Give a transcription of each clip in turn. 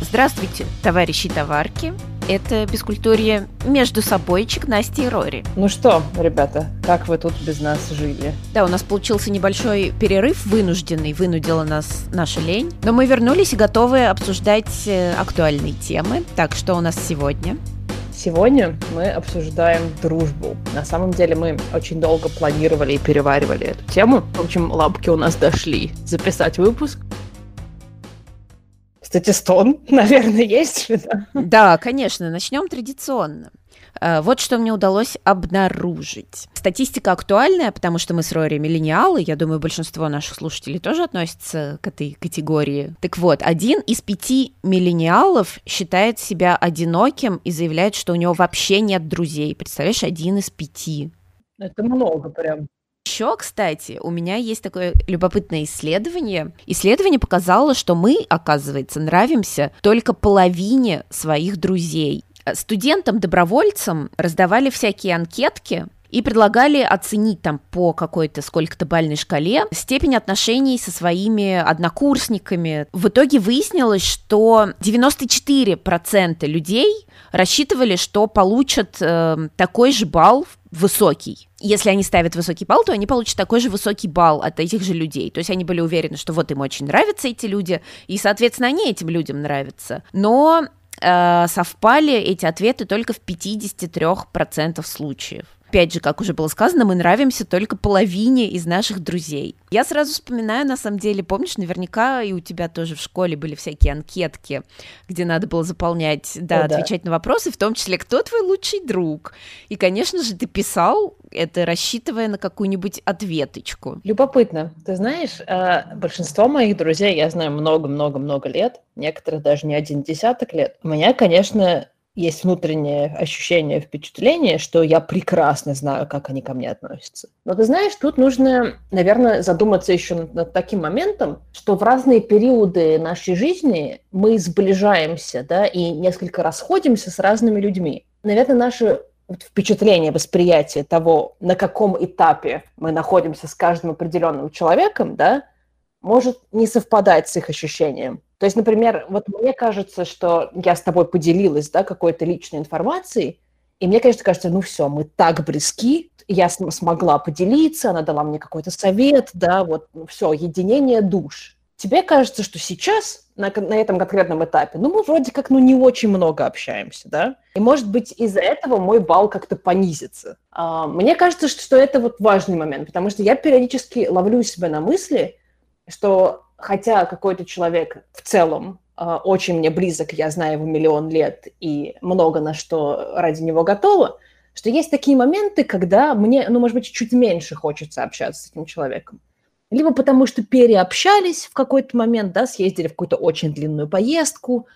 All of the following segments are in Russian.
Здравствуйте, товарищи и товарки. Это бескультурье между собойчик Насти и Рори. Ну что, ребята, как вы тут без нас жили? Да, у нас получился небольшой перерыв, вынужденный, вынудила нас наша лень. Но мы вернулись и готовы обсуждать э, актуальные темы. Так, что у нас сегодня? Сегодня мы обсуждаем дружбу. На самом деле мы очень долго планировали и переваривали эту тему. В общем, лапки у нас дошли записать выпуск. Кстати, стон, наверное, есть. Да, да конечно. Начнем традиционно. Э, вот что мне удалось обнаружить. Статистика актуальная, потому что мы с Рори миллениалы. Я думаю, большинство наших слушателей тоже относятся к этой категории. Так вот, один из пяти миллениалов считает себя одиноким и заявляет, что у него вообще нет друзей. Представляешь, один из пяти. Это много прям. Еще, кстати, у меня есть такое любопытное исследование. Исследование показало, что мы, оказывается, нравимся только половине своих друзей. Студентам-добровольцам раздавали всякие анкетки, и предлагали оценить там по какой-то сколько-то бальной шкале степень отношений со своими однокурсниками. В итоге выяснилось, что 94% людей рассчитывали, что получат э, такой же балл высокий. Если они ставят высокий балл, то они получат такой же высокий балл от этих же людей. То есть они были уверены, что вот им очень нравятся эти люди, и, соответственно, они этим людям нравятся. Но э, совпали эти ответы только в 53% случаев. Опять же, как уже было сказано, мы нравимся только половине из наших друзей. Я сразу вспоминаю, на самом деле, помнишь, наверняка и у тебя тоже в школе были всякие анкетки, где надо было заполнять, да, О, отвечать да. на вопросы, в том числе, кто твой лучший друг. И, конечно же, ты писал это, рассчитывая на какую-нибудь ответочку. Любопытно. Ты знаешь, э, большинство моих друзей я знаю много-много-много лет, некоторых даже не один десяток лет. У меня, конечно, есть внутреннее ощущение, впечатление, что я прекрасно знаю, как они ко мне относятся. Но ты знаешь, тут нужно, наверное, задуматься еще над, над таким моментом, что в разные периоды нашей жизни мы сближаемся, да, и несколько расходимся с разными людьми. Наверное, наше впечатление, восприятие того, на каком этапе мы находимся с каждым определенным человеком, да, может не совпадать с их ощущением. То есть, например, вот мне кажется, что я с тобой поделилась да, какой-то личной информацией, и мне, конечно, кажется, ну все, мы так близки, я смогла поделиться, она дала мне какой-то совет, да, вот ну, все, единение душ. Тебе кажется, что сейчас, на, на этом конкретном этапе, ну, мы вроде как, ну, не очень много общаемся, да? И, может быть, из-за этого мой балл как-то понизится. А, мне кажется, что, что это вот важный момент, потому что я периодически ловлю себя на мысли, что хотя какой-то человек в целом э, очень мне близок, я знаю его миллион лет и много на что ради него готова, что есть такие моменты, когда мне, ну, может быть, чуть меньше хочется общаться с этим человеком. Либо потому что переобщались в какой-то момент, да, съездили в какую-то очень длинную поездку,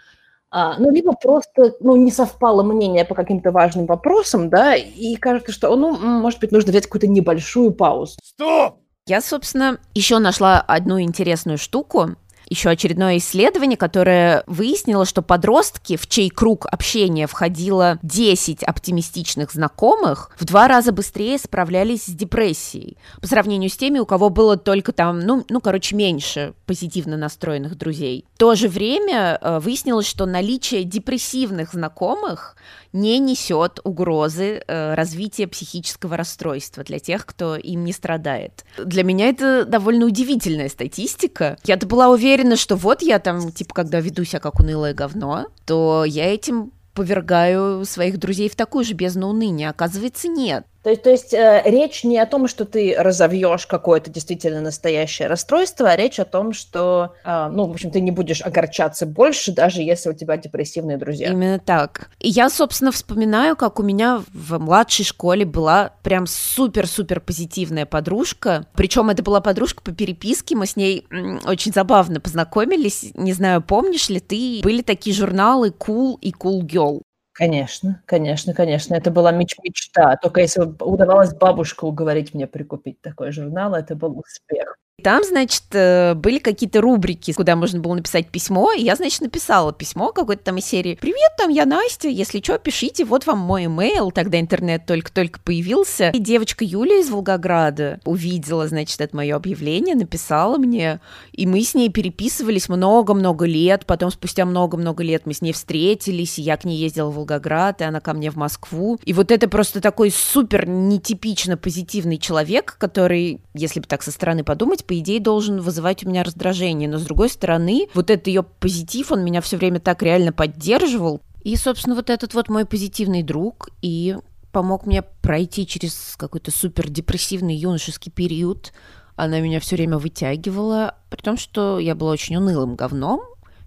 а, ну, либо просто, ну, не совпало мнение по каким-то важным вопросам, да, и кажется, что, ну, может быть, нужно взять какую-то небольшую паузу. Стоп! Я, собственно, еще нашла одну интересную штуку еще очередное исследование, которое выяснило, что подростки, в чей круг общения входило 10 оптимистичных знакомых, в два раза быстрее справлялись с депрессией по сравнению с теми, у кого было только там, ну, ну короче, меньше позитивно настроенных друзей. В то же время э, выяснилось, что наличие депрессивных знакомых не несет угрозы э, развития психического расстройства для тех, кто им не страдает. Для меня это довольно удивительная статистика. Я-то была уверена, что вот я там, типа, когда веду себя как унылое говно, то я этим повергаю своих друзей в такую же бездну уныния. Оказывается, нет. То есть, то есть э, речь не о том, что ты разовьешь какое-то действительно настоящее расстройство, а речь о том, что, э, ну, в общем, ты не будешь огорчаться больше, даже если у тебя депрессивные друзья. Именно так. И я, собственно, вспоминаю, как у меня в младшей школе была прям супер-супер позитивная подружка. Причем это была подружка по переписке, мы с ней очень забавно познакомились. Не знаю, помнишь ли ты, были такие журналы Cool и Cool Girl. Конечно, конечно, конечно. Это была меч мечта. Только если удавалось бабушку уговорить мне прикупить такой журнал, это был успех. Там, значит, э, были какие-то рубрики, куда можно было написать письмо, и я, значит, написала письмо какой-то там из серии «Привет, там я Настя, если что, пишите, вот вам мой имейл». Тогда интернет только-только появился. И девочка Юля из Волгограда увидела, значит, это мое объявление, написала мне, и мы с ней переписывались много-много лет, потом спустя много-много лет мы с ней встретились, и я к ней ездила в Волгоград, и она ко мне в Москву. И вот это просто такой супер нетипично позитивный человек, который, если бы так со стороны подумать, по идее должен вызывать у меня раздражение. Но с другой стороны, вот этот ее позитив, он меня все время так реально поддерживал. И, собственно, вот этот вот мой позитивный друг и помог мне пройти через какой-то супер депрессивный юношеский период. Она меня все время вытягивала, при том, что я была очень унылым говном.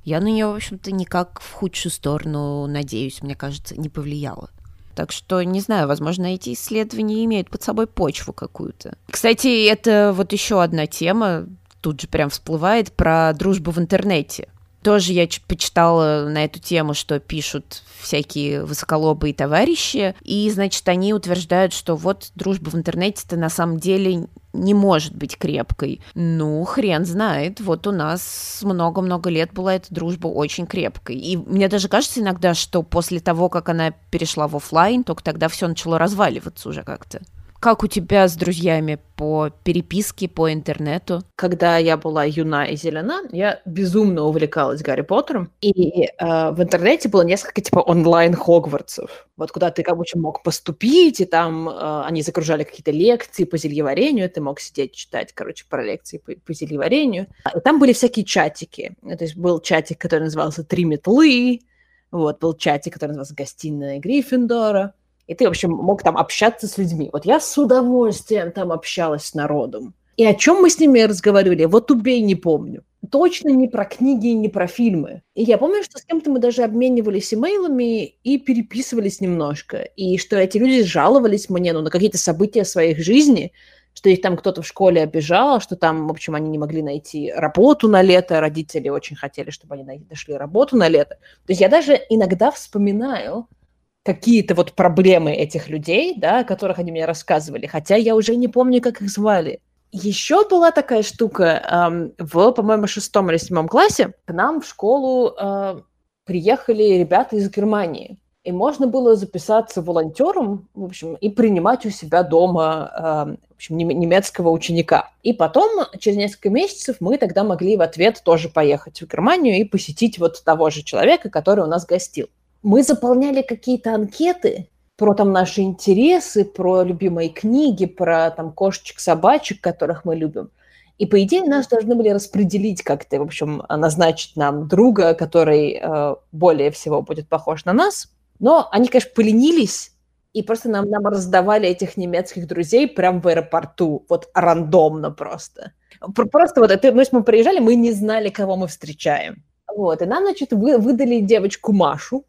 Я на нее, в общем-то, никак в худшую сторону, надеюсь, мне кажется, не повлияла. Так что, не знаю, возможно, эти исследования имеют под собой почву какую-то. Кстати, это вот еще одна тема, тут же прям всплывает, про дружбу в интернете. Тоже я почитала на эту тему, что пишут всякие высоколобые товарищи, и, значит, они утверждают, что вот дружба в интернете-то на самом деле не может быть крепкой. Ну, хрен знает. Вот у нас много-много лет была эта дружба очень крепкой. И мне даже кажется иногда, что после того, как она перешла в офлайн, только тогда все начало разваливаться уже как-то. Как у тебя с друзьями по переписке, по интернету? Когда я была юна и зелена, я безумно увлекалась Гарри Поттером. И э, в интернете было несколько типа онлайн Хогвартсов. Вот куда ты бы мог поступить, и там э, они загружали какие-то лекции по зельеварению, ты мог сидеть читать, короче, про лекции по, по зельеварению. И там были всякие чатики. То есть был чатик, который назывался «Три метлы», вот, был чатик, который назывался «Гостиная Гриффиндора», и ты, в общем, мог там общаться с людьми. Вот я с удовольствием там общалась с народом. И о чем мы с ними разговаривали, вот убей, не помню. Точно не про книги, не про фильмы. И я помню, что с кем-то мы даже обменивались имейлами и переписывались немножко. И что эти люди жаловались мне ну, на какие-то события своих жизни, что их там кто-то в школе обижал, что там, в общем, они не могли найти работу на лето, родители очень хотели, чтобы они нашли работу на лето. То есть я даже иногда вспоминаю, какие-то вот проблемы этих людей, да, о которых они мне рассказывали, хотя я уже не помню, как их звали. Еще была такая штука эм, в, по-моему, шестом или седьмом классе. К нам в школу э, приехали ребята из Германии. И можно было записаться волонтером, в общем, и принимать у себя дома э, в общем, немецкого ученика. И потом, через несколько месяцев, мы тогда могли в ответ тоже поехать в Германию и посетить вот того же человека, который у нас гостил мы заполняли какие-то анкеты про там наши интересы, про любимые книги, про там кошечек, собачек, которых мы любим. И, по идее, нас должны были распределить как-то, в общем, назначить нам друга, который э, более всего будет похож на нас. Но они, конечно, поленились, и просто нам, нам раздавали этих немецких друзей прямо в аэропорту, вот рандомно просто. Просто вот это, ну, если мы приезжали, мы не знали, кого мы встречаем. Вот, и нам, значит, вы, выдали девочку Машу,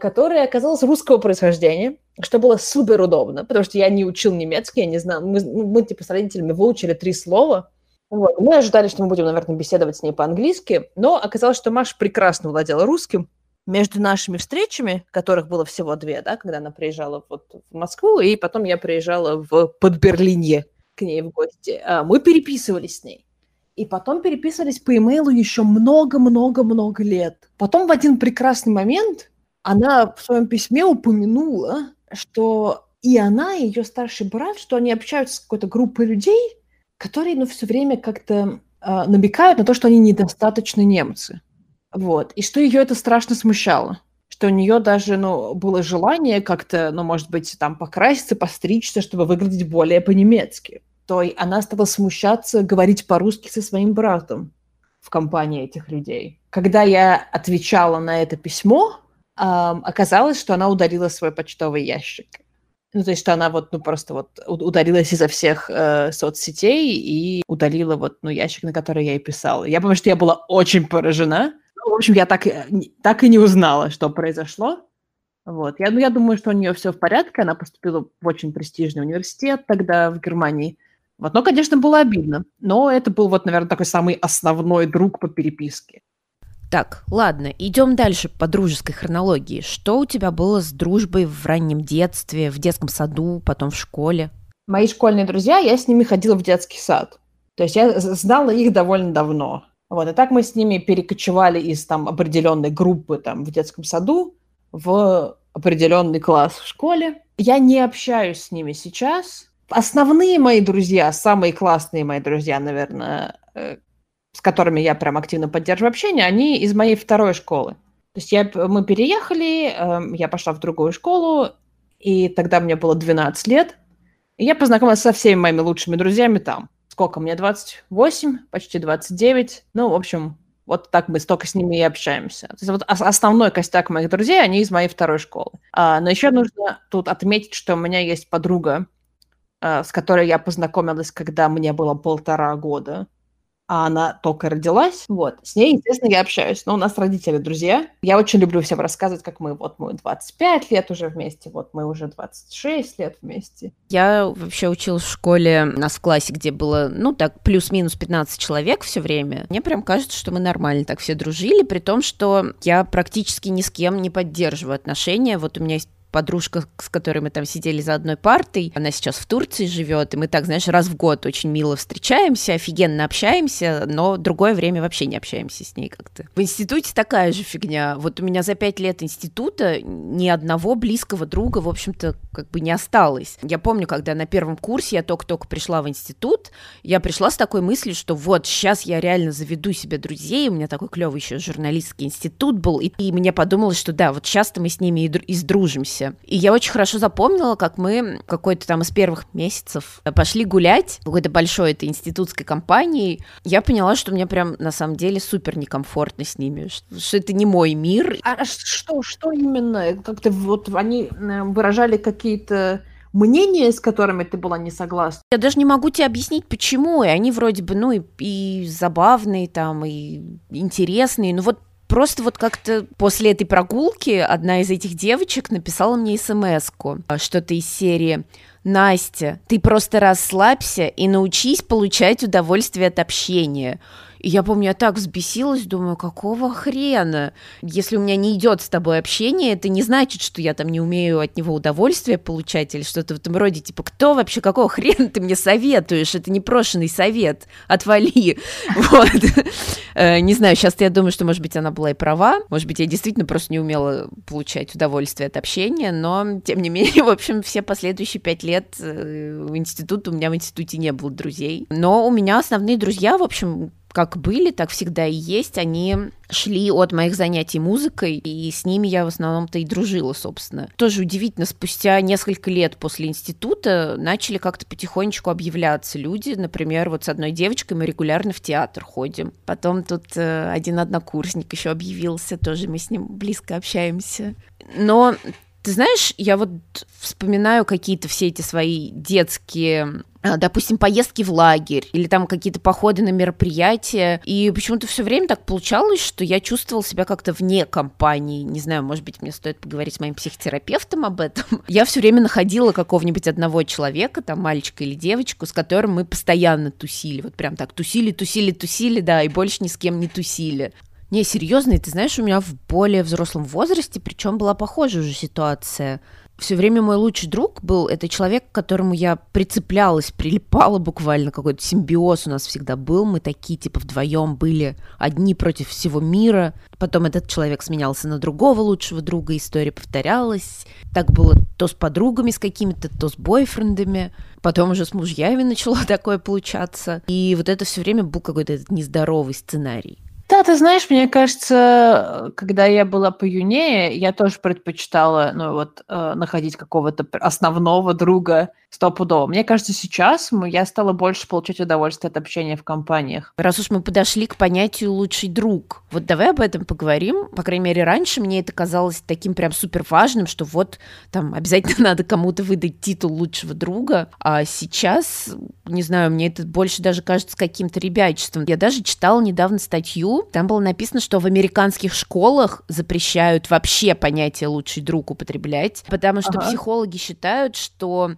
которая оказалась русского происхождения, что было супер удобно, потому что я не учил немецкий, я не знал. Мы, мы типа с родителями выучили три слова. Вот. Мы ожидали, что мы будем, наверное, беседовать с ней по-английски, но оказалось, что Маша прекрасно владела русским. Между нашими встречами, которых было всего две, да, когда она приезжала вот в Москву, и потом я приезжала в Подберлинье к ней в гости, а, мы переписывались с ней. И потом переписывались по имейлу еще много-много-много лет. Потом в один прекрасный момент она в своем письме упомянула, что и она, и ее старший брат, что они общаются с какой-то группой людей, которые, ну, все время как-то э, намекают на то, что они недостаточно немцы. Вот. И что ее это страшно смущало. Что у нее даже, ну, было желание как-то, ну, может быть, там покраситься, постричься, чтобы выглядеть более по-немецки. То и она стала смущаться говорить по-русски со своим братом в компании этих людей. Когда я отвечала на это письмо, оказалось, что она удалила свой почтовый ящик. Ну, то есть, что она вот, ну, просто вот удалилась изо всех э, соцсетей и удалила вот, ну, ящик, на который я ей писала. Я помню, что я была очень поражена. Ну, в общем, я так, так и не узнала, что произошло. Вот. Я, ну, я думаю, что у нее все в порядке. Она поступила в очень престижный университет тогда в Германии. Вот. Но, конечно, было обидно. Но это был вот, наверное, такой самый основной друг по переписке. Так, ладно, идем дальше по дружеской хронологии. Что у тебя было с дружбой в раннем детстве, в детском саду, потом в школе? Мои школьные друзья, я с ними ходила в детский сад. То есть я знала их довольно давно. Вот, и так мы с ними перекочевали из там определенной группы там в детском саду в определенный класс в школе. Я не общаюсь с ними сейчас. Основные мои друзья, самые классные мои друзья, наверное, э, с которыми я прям активно поддерживаю общение, они из моей второй школы. То есть я, мы переехали, эм, я пошла в другую школу, и тогда мне было 12 лет. И я познакомилась со всеми моими лучшими друзьями там. Сколько? Мне 28, почти 29. Ну, в общем, вот так мы столько с ними и общаемся. То есть вот основной костяк моих друзей, они из моей второй школы. А, но еще нужно тут отметить, что у меня есть подруга, а, с которой я познакомилась, когда мне было полтора года а она только родилась. Вот. С ней, естественно, я общаюсь. Но у нас родители друзья. Я очень люблю всем рассказывать, как мы вот мы 25 лет уже вместе, вот мы уже 26 лет вместе. Я вообще училась в школе, у нас в классе, где было, ну так, плюс-минус 15 человек все время. Мне прям кажется, что мы нормально так все дружили, при том, что я практически ни с кем не поддерживаю отношения. Вот у меня есть подружка, с которой мы там сидели за одной партой, она сейчас в Турции живет, и мы так, знаешь, раз в год очень мило встречаемся, офигенно общаемся, но другое время вообще не общаемся с ней как-то. В институте такая же фигня. Вот у меня за пять лет института ни одного близкого друга, в общем-то, как бы не осталось. Я помню, когда на первом курсе я только-только пришла в институт, я пришла с такой мыслью, что вот сейчас я реально заведу себе друзей, у меня такой клевый еще журналистский институт был, и, и мне подумалось, что да, вот сейчас-то мы с ними и, и сдружимся курсе. И я очень хорошо запомнила, как мы какой-то там из первых месяцев пошли гулять в какой-то большой этой институтской компании. Я поняла, что мне прям на самом деле супер некомфортно с ними, что, что это не мой мир. А что, что именно? Как-то вот они э, выражали какие-то мнения, с которыми ты была не согласна. Я даже не могу тебе объяснить, почему. И они вроде бы, ну, и, и забавные там, и интересные. Но вот Просто вот как-то после этой прогулки одна из этих девочек написала мне смс что-то из серии «Настя, ты просто расслабься и научись получать удовольствие от общения». Я помню, я так взбесилась, думаю, какого хрена? Если у меня не идет с тобой общение, это не значит, что я там не умею от него удовольствие получать или что-то в этом роде. Типа, кто вообще, какого хрена ты мне советуешь? Это непрошенный совет. Отвали. Вот. Э, не знаю, сейчас я думаю, что, может быть, она была и права. Может быть, я действительно просто не умела получать удовольствие от общения, но, тем не менее, в общем, все последующие пять лет э, в институт, у меня в институте не было друзей. Но у меня основные друзья, в общем, как были, так всегда и есть, они шли от моих занятий музыкой, и с ними я в основном-то и дружила, собственно. Тоже удивительно, спустя несколько лет после института начали как-то потихонечку объявляться люди. Например, вот с одной девочкой мы регулярно в театр ходим. Потом тут э, один однокурсник еще объявился, тоже мы с ним близко общаемся. Но ты знаешь, я вот вспоминаю какие-то все эти свои детские а, допустим, поездки в лагерь или там какие-то походы на мероприятия. И почему-то все время так получалось, что я чувствовала себя как-то вне компании. Не знаю, может быть, мне стоит поговорить с моим психотерапевтом об этом. Я все время находила какого-нибудь одного человека, там, мальчика или девочку, с которым мы постоянно тусили. Вот прям так тусили, тусили, тусили, да, и больше ни с кем не тусили. Не, серьезно, ты знаешь, у меня в более взрослом возрасте, причем была похожая уже ситуация. Все время мой лучший друг был это человек, к которому я прицеплялась, прилипала буквально, какой-то симбиоз у нас всегда был. Мы такие, типа, вдвоем были одни против всего мира. Потом этот человек сменялся на другого лучшего друга, история повторялась. Так было то с подругами с какими-то, то с бойфрендами. Потом уже с мужьями начало такое получаться. И вот это все время был какой-то нездоровый сценарий. Да, ты знаешь, мне кажется, когда я была поюнее, я тоже предпочитала, ну вот, э, находить какого-то основного друга стопудово. Мне кажется, сейчас я стала больше получать удовольствие от общения в компаниях. Раз уж мы подошли к понятию «лучший друг», вот давай об этом поговорим. По крайней мере, раньше мне это казалось таким прям супер важным, что вот там обязательно надо кому-то выдать титул лучшего друга, а сейчас, не знаю, мне это больше даже кажется каким-то ребячеством. Я даже читала недавно статью, там было написано, что в американских школах запрещают вообще понятие «лучший друг» употреблять, потому что ага. психологи считают, что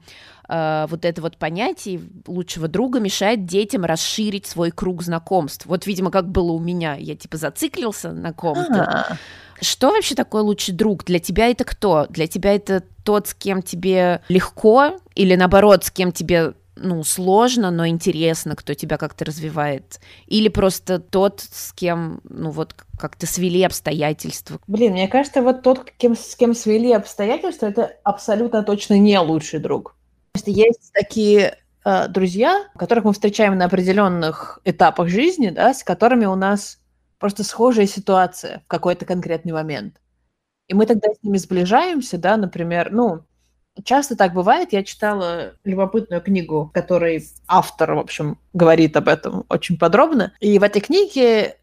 э, вот это вот понятие лучшего друга мешает детям расширить свой круг знакомств. Вот, видимо, как было у меня, я типа зациклился на ком-то. А-а-а. Что вообще такое лучший друг? Для тебя это кто? Для тебя это тот, с кем тебе легко, или наоборот, с кем тебе ну, сложно, но интересно, кто тебя как-то развивает? Или просто тот, с кем, ну, вот как-то свели обстоятельства? Блин, мне кажется, вот тот, кем, с кем свели обстоятельства, это абсолютно точно не лучший друг. Есть такие э, друзья, которых мы встречаем на определенных этапах жизни, да, с которыми у нас просто схожая ситуация в какой-то конкретный момент. И мы тогда с ними сближаемся, да, например, ну, часто так бывает. Я читала любопытную книгу, которой автор, в общем, говорит об этом очень подробно. И в этой книге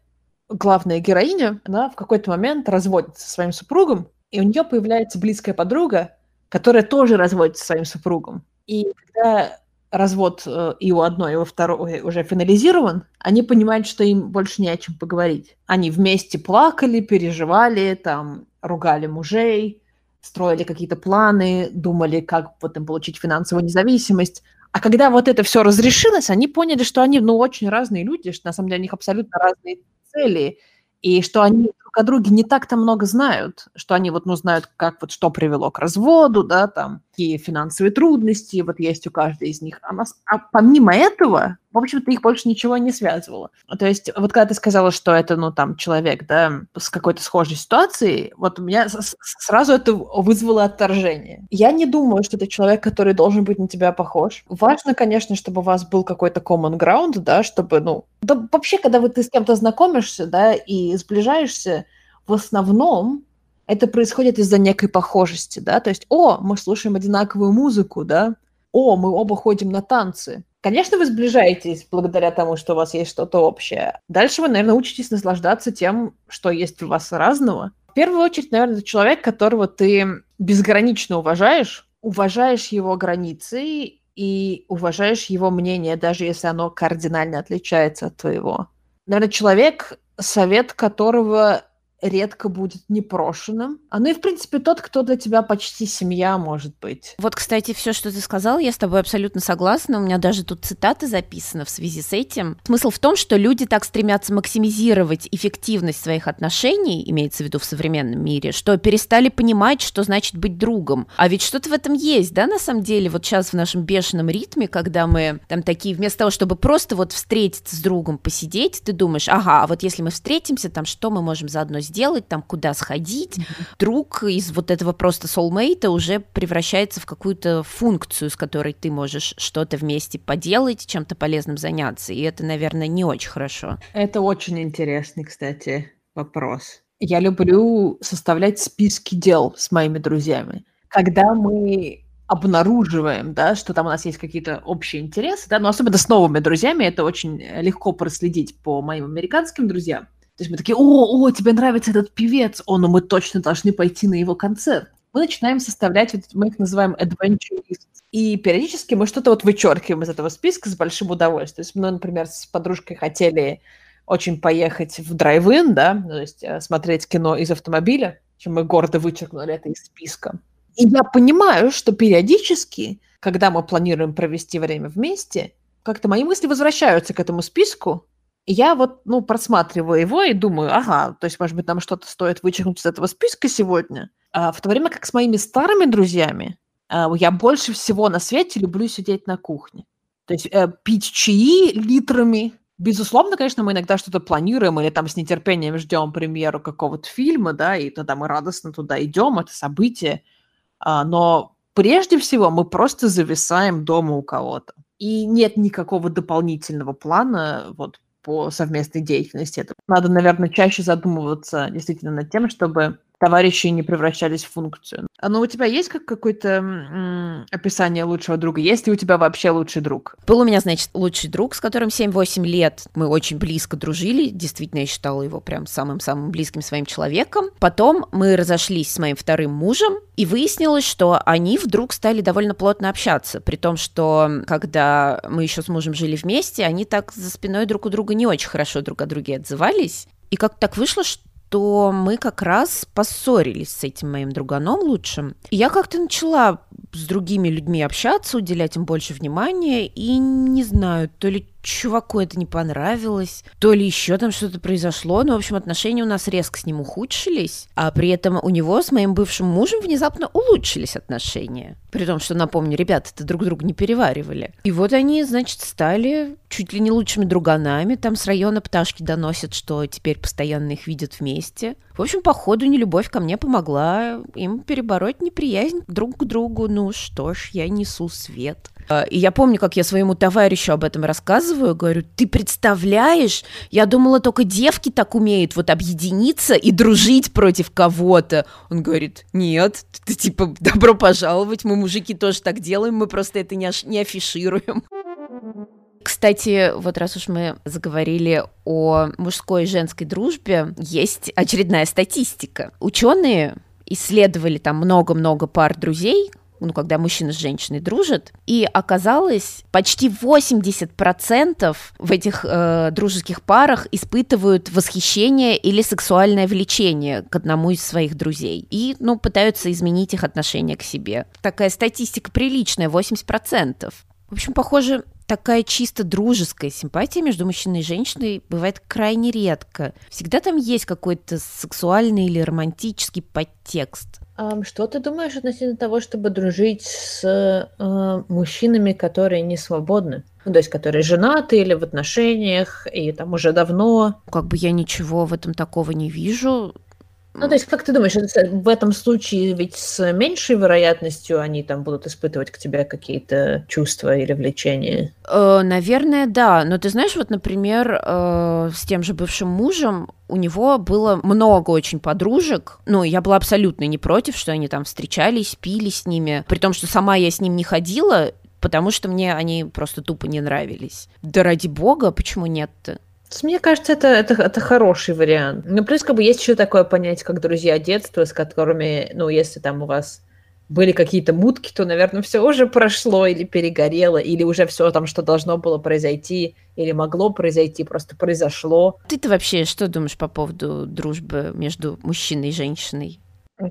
главная героиня, она в какой-то момент разводится со своим супругом, и у нее появляется близкая подруга, которая тоже разводится со своим супругом. И когда развод э, и у одной, и у второй уже финализирован, они понимают, что им больше не о чем поговорить. Они вместе плакали, переживали, там, ругали мужей, строили какие-то планы, думали, как вот им получить финансовую независимость. А когда вот это все разрешилось, они поняли, что они, ну, очень разные люди, что на самом деле у них абсолютно разные цели, и что они друге не так-то много знают, что они вот, ну, знают, как вот что привело к разводу, да, там, какие финансовые трудности вот есть у каждой из них. А, нас, а помимо этого, в общем-то, их больше ничего не связывало. То есть, вот когда ты сказала, что это, ну, там, человек, да, с какой-то схожей ситуацией, вот у меня сразу это вызвало отторжение. Я не думаю, что это человек, который должен быть на тебя похож. Важно, конечно, чтобы у вас был какой-то common ground, да, чтобы, ну, да вообще, когда вот ты с кем-то знакомишься, да, и сближаешься, в основном это происходит из-за некой похожести, да, то есть, о, мы слушаем одинаковую музыку, да, о, мы оба ходим на танцы, Конечно, вы сближаетесь благодаря тому, что у вас есть что-то общее. Дальше вы, наверное, учитесь наслаждаться тем, что есть у вас разного. В первую очередь, наверное, это человек, которого ты безгранично уважаешь, уважаешь его границы и уважаешь его мнение, даже если оно кардинально отличается от твоего. Наверное, человек, совет которого редко будет непрошенным. А ну и, в принципе, тот, кто для тебя почти семья, может быть. Вот, кстати, все, что ты сказал, я с тобой абсолютно согласна. У меня даже тут цитаты записаны в связи с этим. Смысл в том, что люди так стремятся максимизировать эффективность своих отношений, имеется в виду в современном мире, что перестали понимать, что значит быть другом. А ведь что-то в этом есть, да, на самом деле, вот сейчас в нашем бешеном ритме, когда мы там такие, вместо того, чтобы просто вот встретиться с другом, посидеть, ты думаешь, ага, а вот если мы встретимся, там что мы можем заодно сделать? Сделать, там, куда сходить, mm-hmm. друг из вот этого просто soulmate уже превращается в какую-то функцию, с которой ты можешь что-то вместе поделать, чем-то полезным заняться, и это, наверное, не очень хорошо. Это очень интересный, кстати, вопрос. Я люблю составлять списки дел с моими друзьями. Когда мы обнаруживаем, да, что там у нас есть какие-то общие интересы, да, но особенно с новыми друзьями это очень легко проследить по моим американским друзьям. То есть мы такие, о, о, тебе нравится этот певец, о, ну мы точно должны пойти на его концерт. Мы начинаем составлять, вот, мы их называем adventure lists. И периодически мы что-то вот вычеркиваем из этого списка с большим удовольствием. То есть мы, например, с подружкой хотели очень поехать в драйв-ин, да, то есть э, смотреть кино из автомобиля, чем мы гордо вычеркнули это из списка. И я понимаю, что периодически, когда мы планируем провести время вместе, как-то мои мысли возвращаются к этому списку, я вот, ну, просматриваю его и думаю, ага, то есть, может быть, нам что-то стоит вычеркнуть из этого списка сегодня. А в то время как с моими старыми друзьями а, я больше всего на свете люблю сидеть на кухне. То есть э, пить чаи литрами. Безусловно, конечно, мы иногда что-то планируем или там с нетерпением ждем премьеру какого-то фильма, да, и тогда мы радостно туда идем, это событие. А, но прежде всего мы просто зависаем дома у кого-то. И нет никакого дополнительного плана вот по совместной деятельности. Это надо, наверное, чаще задумываться действительно над тем, чтобы товарищи не превращались в функцию. А ну у тебя есть как какое-то описание лучшего друга? Есть ли у тебя вообще лучший друг? Был у меня, значит, лучший друг, с которым 7-8 лет мы очень близко дружили. Действительно, я считала его прям самым-самым близким своим человеком. Потом мы разошлись с моим вторым мужем, и выяснилось, что они вдруг стали довольно плотно общаться, при том, что когда мы еще с мужем жили вместе, они так за спиной друг у друга не очень хорошо друг о друге отзывались. И как так вышло, что что мы как раз поссорились с этим моим друганом лучшим. И я как-то начала с другими людьми общаться, уделять им больше внимания, и не знаю, то ли чуваку это не понравилось, то ли еще там что-то произошло. Ну, в общем, отношения у нас резко с ним ухудшились, а при этом у него с моим бывшим мужем внезапно улучшились отношения. При том, что, напомню, ребята-то друг друга не переваривали. И вот они, значит, стали чуть ли не лучшими друганами. Там с района пташки доносят, что теперь постоянно их видят вместе. В общем, походу, нелюбовь ко мне помогла им перебороть неприязнь друг к другу. Ну что ж, я несу свет. А, и я помню, как я своему товарищу об этом рассказываю, говорю, ты представляешь, я думала, только девки так умеют вот объединиться и дружить против кого-то. Он говорит, нет, ты типа, добро пожаловать, мы мужики тоже так делаем, мы просто это не, не афишируем. Кстати, вот раз уж мы заговорили о мужской и женской дружбе, есть очередная статистика. Ученые исследовали там много-много пар друзей, ну, когда мужчина с женщиной дружат, и оказалось, почти 80% в этих э, дружеских парах испытывают восхищение или сексуальное влечение к одному из своих друзей, и, ну, пытаются изменить их отношение к себе. Такая статистика приличная, 80%. В общем, похоже, такая чисто дружеская симпатия между мужчиной и женщиной бывает крайне редко. Всегда там есть какой-то сексуальный или романтический подтекст. Что ты думаешь относительно того, чтобы дружить с э, мужчинами, которые не свободны? Ну, то есть, которые женаты или в отношениях, и там уже давно. Как бы я ничего в этом такого не вижу. Ну, то есть, как ты думаешь, в этом случае ведь с меньшей вероятностью они там будут испытывать к тебе какие-то чувства или влечения? Э, наверное, да. Но ты знаешь, вот, например, э, с тем же бывшим мужем у него было много очень подружек. Ну, я была абсолютно не против, что они там встречались, пили с ними. При том, что сама я с ним не ходила, потому что мне они просто тупо не нравились. Да ради бога, почему нет-то? Мне кажется, это, это, это хороший вариант. Ну, плюс, как бы, есть еще такое понятие, как друзья детства, с которыми, ну, если там у вас были какие-то мутки, то, наверное, все уже прошло или перегорело, или уже все там, что должно было произойти, или могло произойти, просто произошло. Ты-то вообще что думаешь по поводу дружбы между мужчиной и женщиной?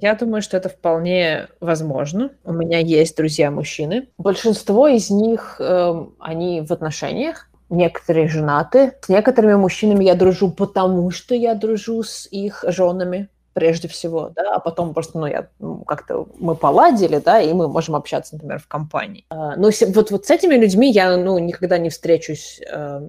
Я думаю, что это вполне возможно. У меня есть друзья-мужчины. Большинство из них, э, они в отношениях, некоторые женаты. С некоторыми мужчинами я дружу, потому что я дружу с их женами прежде всего, да, а потом просто, ну, я как-то мы поладили, да, и мы можем общаться, например, в компании. А, но вот, вот с этими людьми я, ну, никогда не встречусь э,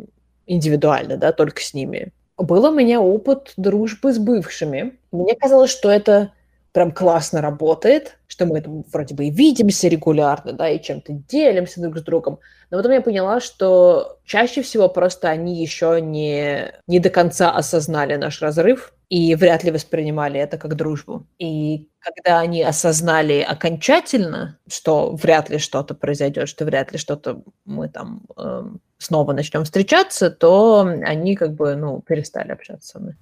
индивидуально, да, только с ними. Был у меня опыт дружбы с бывшими. Мне казалось, что это прям классно работает, что мы там вроде бы и видимся регулярно, да, и чем-то делимся друг с другом. Но потом я поняла, что чаще всего просто они еще не, не до конца осознали наш разрыв и вряд ли воспринимали это как дружбу. И когда они осознали окончательно, что вряд ли что-то произойдет, что вряд ли что-то мы там э, снова начнем встречаться, то они как бы, ну, перестали общаться со мной.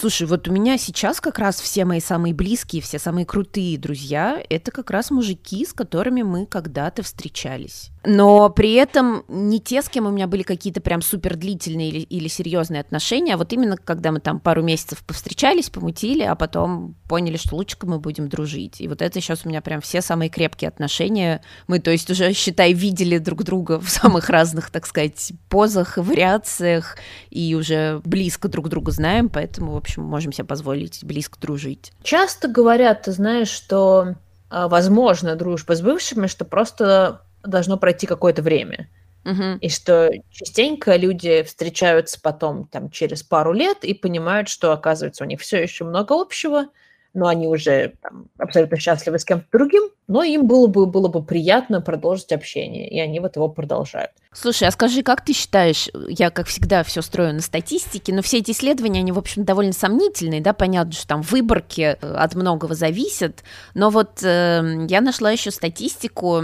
Слушай, вот у меня сейчас как раз все мои самые близкие, все самые крутые друзья, это как раз мужики, с которыми мы когда-то встречались. Но при этом не те, с кем у меня были какие-то прям супер длительные или, или серьезные отношения, а вот именно когда мы там пару месяцев повстречались, помутили, а потом поняли, что лучше мы будем дружить. И вот это сейчас у меня прям все самые крепкие отношения. Мы, то есть, уже, считай, видели друг друга в самых разных, так сказать, позах и вариациях, и уже близко друг друга знаем, поэтому, в общем, можем себе позволить близко дружить. Часто говорят, ты знаешь, что а, возможно дружба с бывшими, что просто должно пройти какое-то время. Угу. И что частенько люди встречаются потом там через пару лет и понимают, что оказывается у них все еще много общего, но они уже там, абсолютно счастливы с кем-то другим, но им было бы, было бы приятно продолжить общение, и они вот его продолжают. Слушай, а скажи, как ты считаешь, я, как всегда, все строю на статистике, но все эти исследования, они, в общем, довольно сомнительные, да, понятно, что там выборки э, от многого зависят, но вот э, я нашла еще статистику,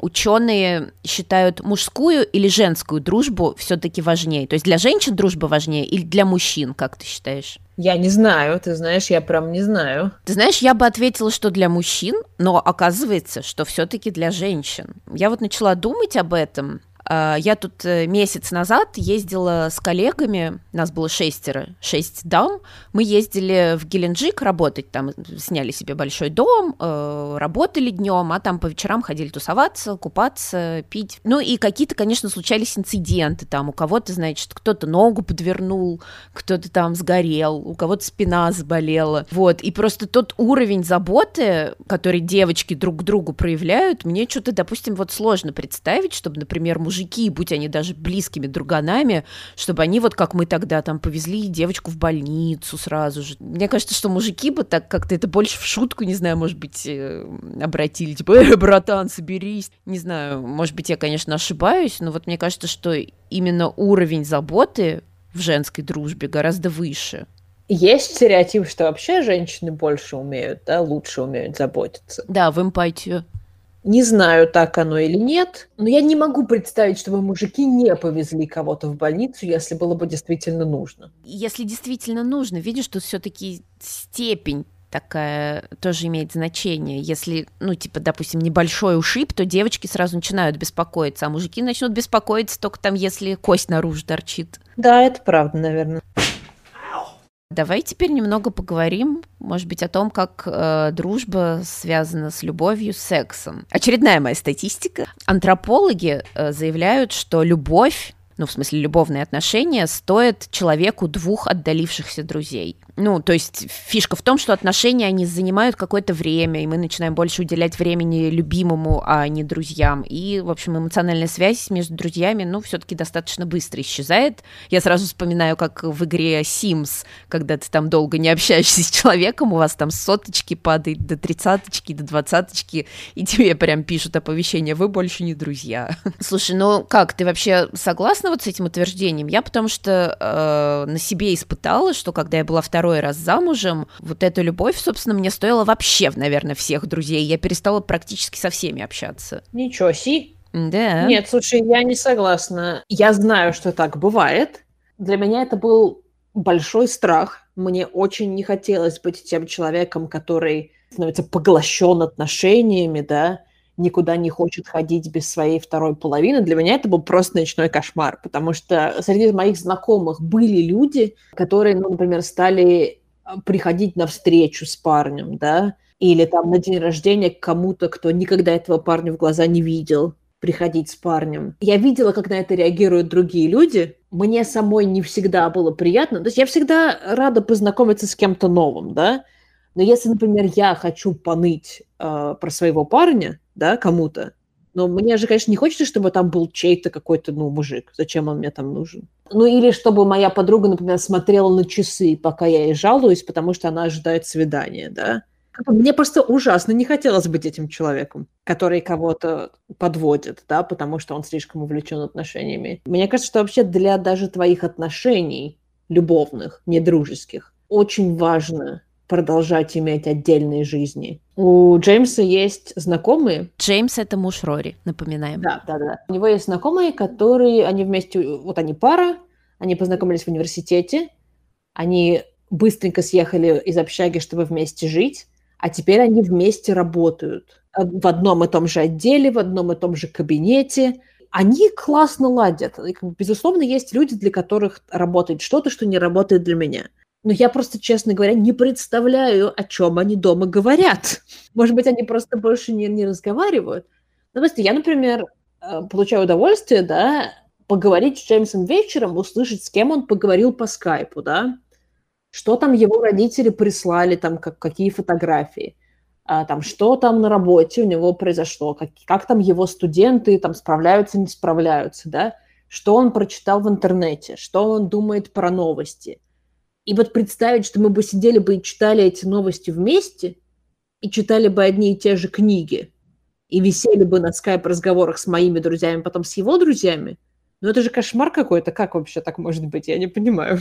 ученые считают мужскую или женскую дружбу все-таки важнее, то есть для женщин дружба важнее или для мужчин, как ты считаешь? Я не знаю, ты знаешь, я прям не знаю. Ты знаешь, я бы ответила, что для мужчин, но оказывается, что все-таки для женщин. Я вот начала думать об этом. А, я тут э, месяц назад ездила с коллегами, нас было шестеро, шесть дам. Мы ездили в Геленджик работать, там сняли себе большой дом, э, работали днем, а там по вечерам ходили тусоваться, купаться, пить. Ну и какие-то, конечно, случались инциденты там. У кого-то, значит, кто-то ногу подвернул, кто-то там сгорел, у кого-то спина заболела. Вот, и просто тот уровень заботы, который девочки друг к другу проявляют, мне что-то, допустим, вот сложно представить, чтобы, например, муж мужики, будь они даже близкими друганами, чтобы они вот как мы тогда там повезли девочку в больницу сразу же. Мне кажется, что мужики бы так как-то это больше в шутку, не знаю, может быть, э, обратили, типа, э, братан, соберись. Не знаю, может быть, я, конечно, ошибаюсь, но вот мне кажется, что именно уровень заботы в женской дружбе гораздо выше. Есть стереотип, что вообще женщины больше умеют, да, лучше умеют заботиться. Да, в эмпатию. Не знаю, так оно или нет, но я не могу представить, чтобы мужики не повезли кого-то в больницу, если было бы действительно нужно. Если действительно нужно, видишь, что все-таки степень такая тоже имеет значение. Если, ну, типа, допустим, небольшой ушиб, то девочки сразу начинают беспокоиться, а мужики начнут беспокоиться только там, если кость наружу торчит. Да, это правда, наверное. Давай теперь немного поговорим, может быть, о том, как э, дружба связана с любовью, с сексом. Очередная моя статистика. Антропологи э, заявляют, что любовь ну, в смысле, любовные отношения, стоят человеку двух отдалившихся друзей. Ну, то есть фишка в том, что отношения, они занимают какое-то время, и мы начинаем больше уделять времени любимому, а не друзьям. И, в общем, эмоциональная связь между друзьями, ну, все-таки достаточно быстро исчезает. Я сразу вспоминаю, как в игре Sims, когда ты там долго не общаешься с человеком, у вас там соточки падает до тридцаточки, до двадцаточки, и тебе прям пишут оповещение, вы больше не друзья. Слушай, ну как, ты вообще согласна вот с этим утверждением? Я потому что э, на себе испытала, что когда я была второй второй раз замужем, вот эта любовь, собственно, мне стоила вообще, наверное, всех друзей. Я перестала практически со всеми общаться. Ничего си. Да. Нет, слушай, я не согласна. Я знаю, что так бывает. Для меня это был большой страх. Мне очень не хотелось быть тем человеком, который становится поглощен отношениями, да, никуда не хочет ходить без своей второй половины, для меня это был просто ночной кошмар, потому что среди моих знакомых были люди, которые, ну, например, стали а, приходить на встречу с парнем, да, или там на день рождения к кому-то, кто никогда этого парня в глаза не видел, приходить с парнем. Я видела, как на это реагируют другие люди. Мне самой не всегда было приятно. То есть я всегда рада познакомиться с кем-то новым, да. Но если, например, я хочу поныть э, про своего парня, да, кому-то. Но мне же, конечно, не хочется, чтобы там был чей-то какой-то, ну, мужик. Зачем он мне там нужен? Ну, или чтобы моя подруга, например, смотрела на часы, пока я ей жалуюсь, потому что она ожидает свидания, да? Мне просто ужасно не хотелось быть этим человеком, который кого-то подводит, да, потому что он слишком увлечен отношениями. Мне кажется, что вообще для даже твоих отношений любовных, не дружеских, очень важно продолжать иметь отдельные жизни. У Джеймса есть знакомые. Джеймс — это муж Рори, напоминаем. Да, да, да. У него есть знакомые, которые, они вместе, вот они пара, они познакомились в университете, они быстренько съехали из общаги, чтобы вместе жить, а теперь они вместе работают. В одном и том же отделе, в одном и том же кабинете. Они классно ладят. Безусловно, есть люди, для которых работает что-то, что не работает для меня. Но я просто, честно говоря, не представляю, о чем они дома говорят. Может быть, они просто больше не, не разговаривают. Ну, просто я, например, э, получаю удовольствие, да, поговорить с Джеймсом вечером, услышать, с кем он поговорил по скайпу, да, что там его родители прислали, там, как, какие фотографии, а, там, что там на работе у него произошло, как, как там его студенты там справляются, не справляются, да, что он прочитал в интернете, что он думает про новости – и вот представить, что мы бы сидели бы и читали эти новости вместе, и читали бы одни и те же книги, и висели бы на скайп-разговорах с моими друзьями, потом с его друзьями, Ну это же кошмар какой-то, как вообще так может быть, я не понимаю.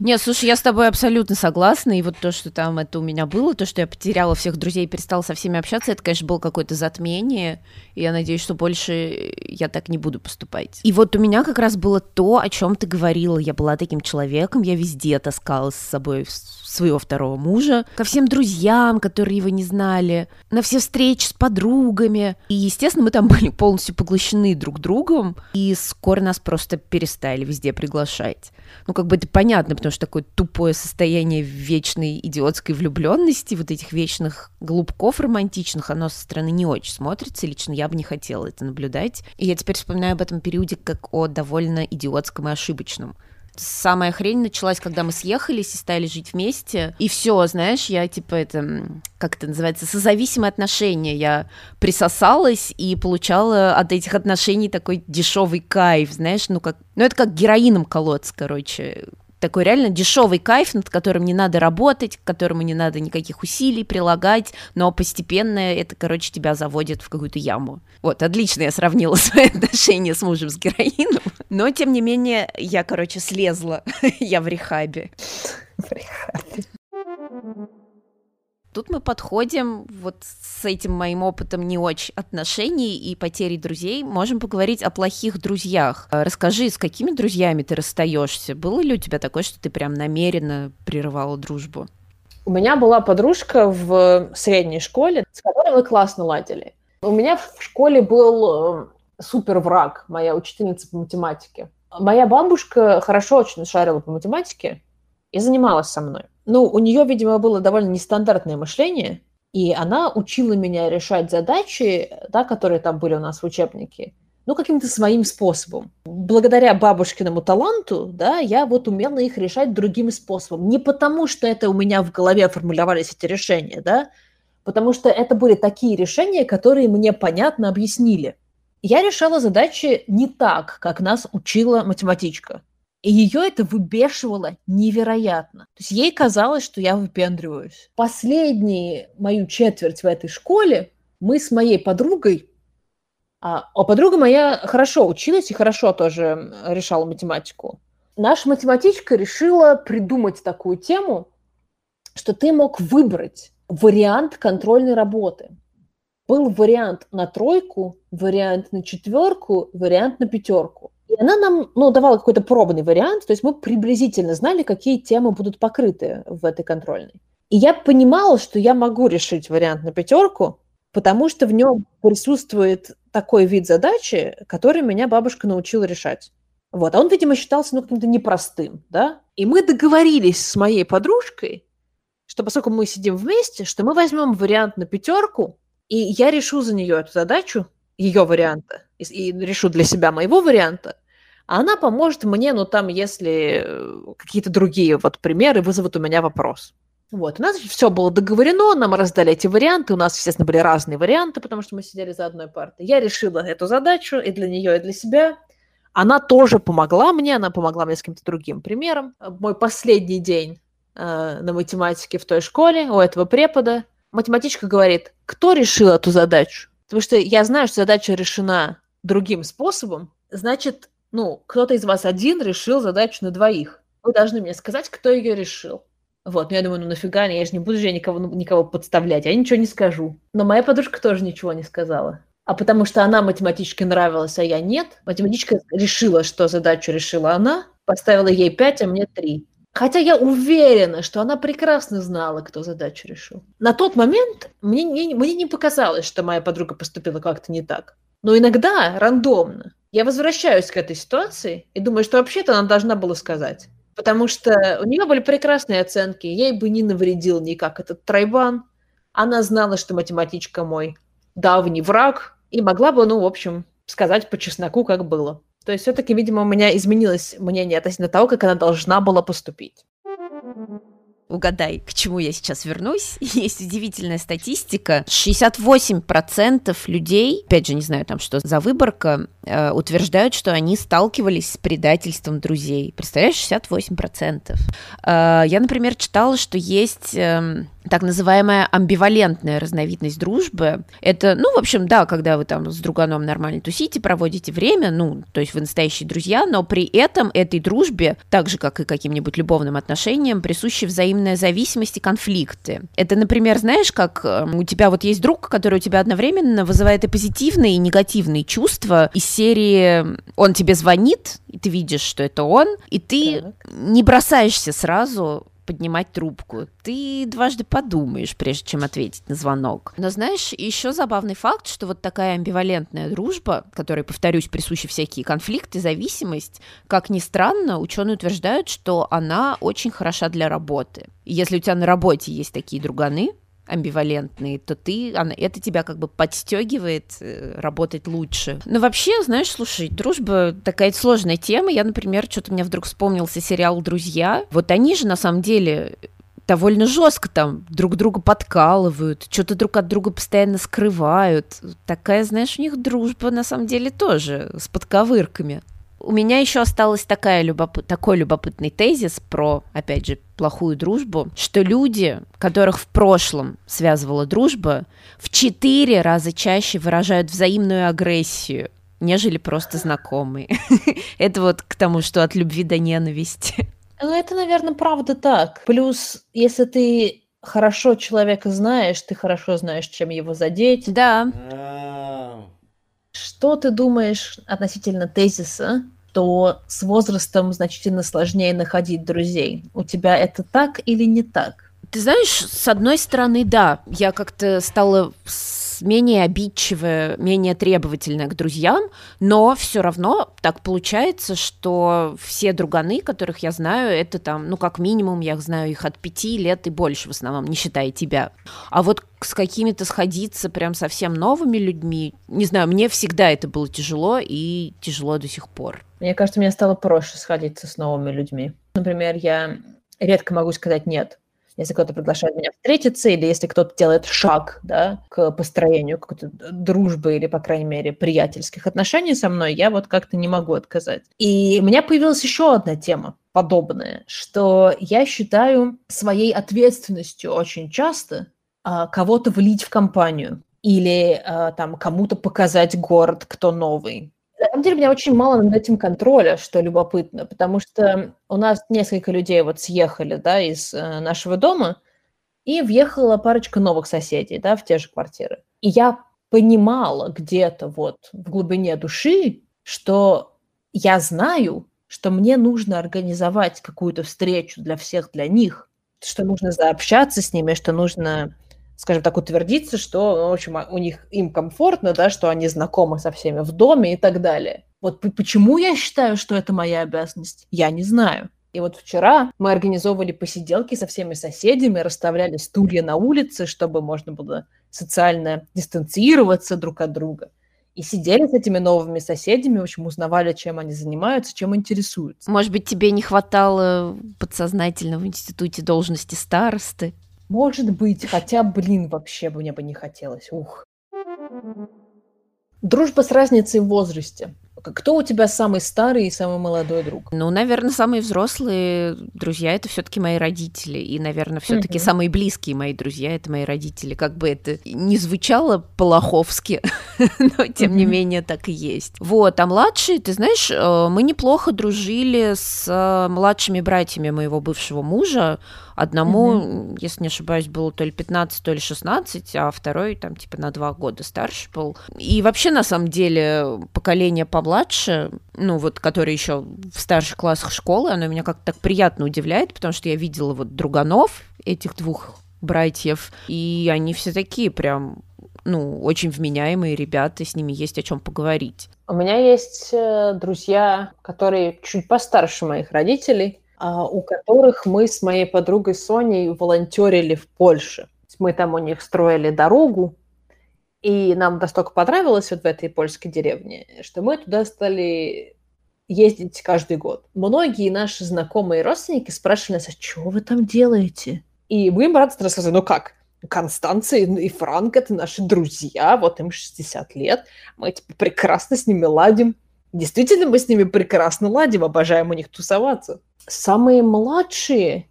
Нет, слушай, я с тобой абсолютно согласна, и вот то, что там это у меня было, то, что я потеряла всех друзей перестала со всеми общаться, это, конечно, было какое-то затмение, и я надеюсь, что больше я так не буду поступать. И вот у меня как раз было то, о чем ты говорила, я была таким человеком, я везде таскала с собой своего второго мужа, ко всем друзьям, которые его не знали, на все встречи с подругами. И, естественно, мы там были полностью поглощены друг другом, и скоро нас просто перестали везде приглашать. Ну, как бы это понятно, потому что такое тупое состояние вечной идиотской влюбленности, вот этих вечных голубков романтичных, оно со стороны не очень смотрится, лично я бы не хотела это наблюдать. И я теперь вспоминаю об этом периоде как о довольно идиотском и ошибочном самая хрень началась, когда мы съехались и стали жить вместе. И все, знаешь, я типа это, как это называется, созависимые отношения. Я присосалась и получала от этих отношений такой дешевый кайф, знаешь, ну как, ну это как героином колоться, короче такой реально дешевый кайф, над которым не надо работать, к которому не надо никаких усилий прилагать, но постепенно это, короче, тебя заводит в какую-то яму. Вот, отлично я сравнила свои отношения с мужем с героином, но, тем не менее, я, короче, слезла, я в рехабе. В рехабе. Тут мы подходим вот с этим моим опытом не очень отношений и потери друзей. Можем поговорить о плохих друзьях. Расскажи, с какими друзьями ты расстаешься? Было ли у тебя такое, что ты прям намеренно прерывала дружбу? У меня была подружка в средней школе, с которой мы классно ладили. У меня в школе был э, супер враг, моя учительница по математике. Моя бабушка хорошо очень шарила по математике и занималась со мной. Ну, у нее, видимо, было довольно нестандартное мышление, и она учила меня решать задачи, да, которые там были у нас в учебнике, ну, каким-то своим способом. Благодаря бабушкиному таланту, да, я вот умела их решать другим способом. Не потому, что это у меня в голове формулировались эти решения, да, потому что это были такие решения, которые мне понятно объяснили. Я решала задачи не так, как нас учила математичка. И ее это выбешивало невероятно. То есть ей казалось, что я выпендриваюсь. Последние мою четверть в этой школе мы с моей подругой, а, а подруга моя хорошо училась и хорошо тоже решала математику. Наша математичка решила придумать такую тему, что ты мог выбрать вариант контрольной работы. Был вариант на тройку, вариант на четверку, вариант на пятерку. И она нам ну, давала какой-то пробный вариант, то есть мы приблизительно знали, какие темы будут покрыты в этой контрольной. И я понимала, что я могу решить вариант на пятерку, потому что в нем присутствует такой вид задачи, который меня бабушка научила решать. Вот. А он, видимо, считался ну, каким-то непростым, да? И мы договорились с моей подружкой, что поскольку мы сидим вместе, что мы возьмем вариант на пятерку, и я решу за нее эту задачу, ее варианта, и, и решу для себя моего варианта, а она поможет мне, ну, там, если э, какие-то другие вот примеры вызовут у меня вопрос. Вот, у нас все было договорено, нам раздали эти варианты, у нас, естественно, были разные варианты, потому что мы сидели за одной партой. Я решила эту задачу и для нее, и для себя. Она тоже помогла мне, она помогла мне с каким-то другим примером. Мой последний день э, на математике в той школе у этого препода математичка говорит, кто решил эту задачу? Потому что я знаю, что задача решена другим способом, значит, ну, кто-то из вас один решил задачу на двоих. Вы должны мне сказать, кто ее решил. Вот, ну я думаю, ну нафига, я же не буду же никого, ну, никого подставлять, я ничего не скажу. Но моя подружка тоже ничего не сказала. А потому что она математичке нравилась, а я нет, математичка решила, что задачу решила она, поставила ей 5, а мне 3. Хотя я уверена, что она прекрасно знала, кто задачу решил. На тот момент мне не, мне не показалось, что моя подруга поступила как-то не так. Но иногда, рандомно, я возвращаюсь к этой ситуации и думаю, что вообще-то она должна была сказать. Потому что у нее были прекрасные оценки, ей бы не навредил никак этот тройбан. Она знала, что математичка мой давний враг, и могла бы, ну, в общем, сказать по чесноку, как было. То есть все-таки, видимо, у меня изменилось мнение относительно того, как она должна была поступить. Угадай, к чему я сейчас вернусь. Есть удивительная статистика. 68% людей, опять же, не знаю там, что за выборка, э, утверждают, что они сталкивались с предательством друзей. Представляешь, 68%. Э, я, например, читала, что есть... Э, так называемая амбивалентная разновидность дружбы. Это, ну, в общем, да, когда вы там с друганом нормально тусите, проводите время, ну, то есть вы настоящие друзья, но при этом этой дружбе, так же, как и каким-нибудь любовным отношениям, присущи взаимная зависимость и конфликты. Это, например, знаешь, как э, у тебя вот есть друг, который у тебя одновременно вызывает и позитивные, и негативные чувства из серии «он тебе звонит», и ты видишь, что это он, и ты так. не бросаешься сразу поднимать трубку. Ты дважды подумаешь, прежде чем ответить на звонок. Но знаешь, еще забавный факт, что вот такая амбивалентная дружба, которой, повторюсь, присущи всякие конфликты, зависимость, как ни странно, ученые утверждают, что она очень хороша для работы. Если у тебя на работе есть такие друганы, амбивалентные, то ты, она, это тебя как бы подстегивает э, работать лучше. Но вообще, знаешь, слушай, дружба такая сложная тема. Я, например, что-то мне вдруг вспомнился сериал «Друзья». Вот они же на самом деле довольно жестко там друг друга подкалывают, что-то друг от друга постоянно скрывают. Такая, знаешь, у них дружба на самом деле тоже с подковырками. У меня еще осталось такая любоп... такой любопытный тезис про, опять же, плохую дружбу, что люди, которых в прошлом связывала дружба, в четыре раза чаще выражают взаимную агрессию, нежели просто знакомые. Это вот к тому, что от любви до ненависти. Ну, это, наверное, правда так. Плюс, если ты хорошо человека знаешь, ты хорошо знаешь, чем его задеть. Да. Что ты думаешь относительно тезиса, что с возрастом значительно сложнее находить друзей? У тебя это так или не так? Ты знаешь, с одной стороны, да, я как-то стала менее обидчивая, менее требовательная к друзьям, но все равно так получается, что все друганы, которых я знаю, это там, ну, как минимум, я знаю их от пяти лет и больше в основном, не считая тебя. А вот с какими-то сходиться прям совсем новыми людьми, не знаю, мне всегда это было тяжело и тяжело до сих пор. Мне кажется, мне стало проще сходиться с новыми людьми. Например, я редко могу сказать «нет» если кто-то приглашает меня встретиться, или если кто-то делает шаг да, к построению какой-то дружбы или, по крайней мере, приятельских отношений со мной, я вот как-то не могу отказать. И у меня появилась еще одна тема подобная, что я считаю своей ответственностью очень часто а, кого-то влить в компанию или а, там кому-то показать город, кто новый на самом деле у меня очень мало над этим контроля, что любопытно, потому что у нас несколько людей вот съехали, да, из э, нашего дома, и въехала парочка новых соседей, да, в те же квартиры. И я понимала где-то вот в глубине души, что я знаю, что мне нужно организовать какую-то встречу для всех, для них, что нужно заобщаться с ними, что нужно скажем так, утвердиться, что, ну, в общем, у них им комфортно, да, что они знакомы со всеми в доме и так далее. Вот почему я считаю, что это моя обязанность, я не знаю. И вот вчера мы организовывали посиделки со всеми соседями, расставляли стулья на улице, чтобы можно было социально дистанцироваться друг от друга. И сидели с этими новыми соседями, в общем, узнавали, чем они занимаются, чем интересуются. Может быть, тебе не хватало подсознательно в институте должности старосты? Может быть, хотя, блин, вообще бы мне бы не хотелось. Ух. Дружба с разницей в возрасте. Кто у тебя самый старый и самый молодой друг? Ну, наверное, самые взрослые друзья это все-таки мои родители. И, наверное, все-таки угу. самые близкие мои друзья это мои родители. Как бы это не звучало полоховски, но тем не менее так и есть. Вот, а младшие, ты знаешь, э, мы неплохо дружили с э, младшими братьями моего бывшего мужа. Одному, mm-hmm. если не ошибаюсь, было то ли 15, то ли 16, а второй там типа на два года старше был. И вообще, на самом деле, поколение помладше, ну вот, которое еще в старших классах школы, оно меня как-то так приятно удивляет, потому что я видела вот друганов этих двух братьев, и они все такие прям ну, очень вменяемые ребята, с ними есть о чем поговорить. У меня есть э, друзья, которые чуть постарше моих родителей, а, у которых мы с моей подругой Соней волонтерили в Польше. Мы там у них строили дорогу, и нам настолько понравилось вот в этой польской деревне, что мы туда стали ездить каждый год. Многие наши знакомые родственники спрашивали нас, а что вы там делаете? И мы им радостно рассказали, ну как, Констанция и Франк – это наши друзья, вот им 60 лет, мы типа, прекрасно с ними ладим. Действительно, мы с ними прекрасно ладим, обожаем у них тусоваться. Самые младшие,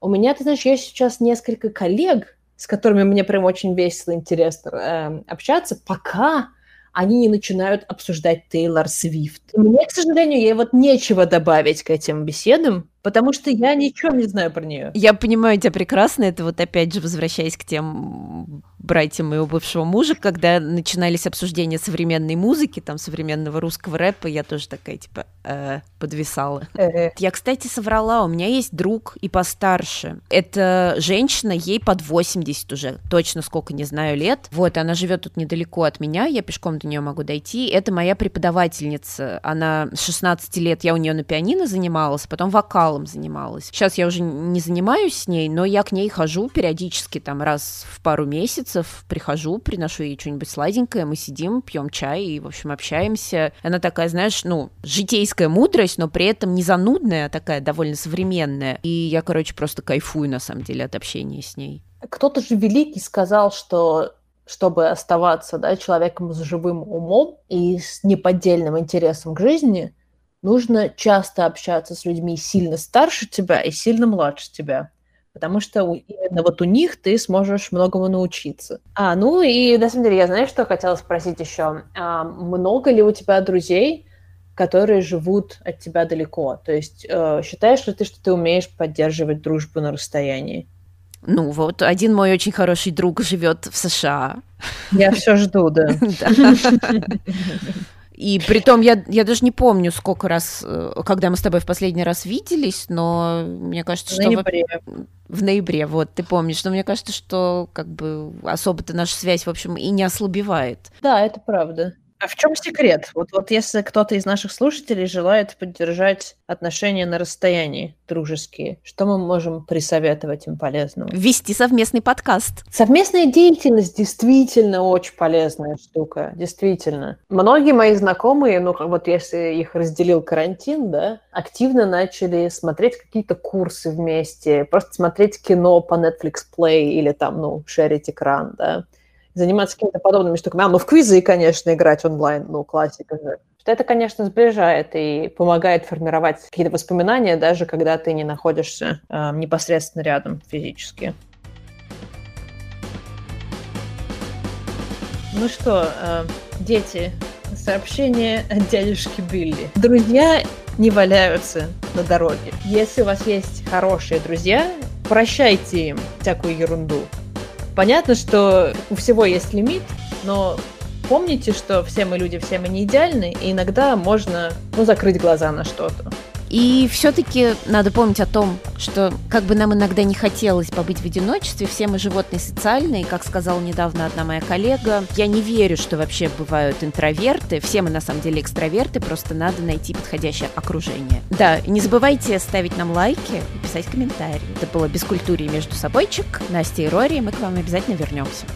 У меня, ты знаешь, есть сейчас несколько коллег, с которыми мне прям очень весело, интересно э, общаться, пока они не начинают обсуждать Тейлор Свифт. Мне, к сожалению, ей вот нечего добавить к этим беседам, потому что я ничего не знаю про нее. Я понимаю тебя прекрасно, это вот опять же возвращаясь к тем братьям моего бывшего мужа, когда начинались обсуждения современной музыки, там, современного русского рэпа, я тоже такая, типа, э, подвисала. Э-э. Я, кстати, соврала, у меня есть друг и постарше. Это женщина, ей под 80 уже, точно сколько, не знаю, лет. Вот, она живет тут недалеко от меня, я пешком до нее могу дойти. Это моя преподавательница. Она с 16 лет, я у нее на пианино занималась, потом вокалом занималась. Сейчас я уже не занимаюсь с ней, но я к ней хожу периодически, там, раз в пару месяцев, прихожу, приношу ей что-нибудь сладенькое, мы сидим, пьем чай и, в общем, общаемся. Она такая, знаешь, ну, житейская мудрость, но при этом не занудная, а такая довольно современная. И я, короче, просто кайфую, на самом деле, от общения с ней. Кто-то же великий сказал, что чтобы оставаться да, человеком с живым умом и с неподдельным интересом к жизни, нужно часто общаться с людьми сильно старше тебя и сильно младше тебя потому что именно вот у них ты сможешь многому научиться. А, ну и на самом деле я знаю, что хотела спросить еще. А, много ли у тебя друзей, которые живут от тебя далеко? То есть э, считаешь ли ты, что ты умеешь поддерживать дружбу на расстоянии? Ну вот, один мой очень хороший друг живет в США. Я все жду, да. И при том я, я даже не помню, сколько раз, э, когда мы с тобой в последний раз виделись, но мне кажется, что... В ноябре. В, в ноябре, вот, ты помнишь. Но мне кажется, что как бы особо-то наша связь, в общем, и не ослабевает. Да, это правда. А в чем секрет? Вот, вот если кто-то из наших слушателей желает поддержать отношения на расстоянии дружеские, что мы можем присоветовать им полезного? Вести совместный подкаст. Совместная деятельность действительно очень полезная штука, действительно. Многие мои знакомые, ну вот если их разделил карантин, да, активно начали смотреть какие-то курсы вместе, просто смотреть кино по Netflix Play или там, ну, шерить экран, да заниматься какими-то подобными штуками. А, ну в квизы, конечно, играть онлайн, ну классика же. Это, конечно, сближает и помогает формировать какие-то воспоминания, даже когда ты не находишься э, непосредственно рядом физически. Ну что, э, дети, сообщение от дядюшки Билли. Друзья не валяются на дороге. Если у вас есть хорошие друзья, прощайте им всякую ерунду. Понятно, что у всего есть лимит, но помните, что все мы люди, все мы не идеальны, и иногда можно ну, закрыть глаза на что-то. И все-таки надо помнить о том, что как бы нам иногда не хотелось побыть в одиночестве, все мы животные социальные, как сказала недавно одна моя коллега. Я не верю, что вообще бывают интроверты, все мы на самом деле экстраверты, просто надо найти подходящее окружение. Да, не забывайте ставить нам лайки и писать комментарии. Это было «Бескультурье между собойчик». Настя и Рори, мы к вам обязательно вернемся.